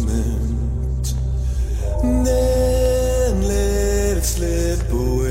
moment, then let it slip away.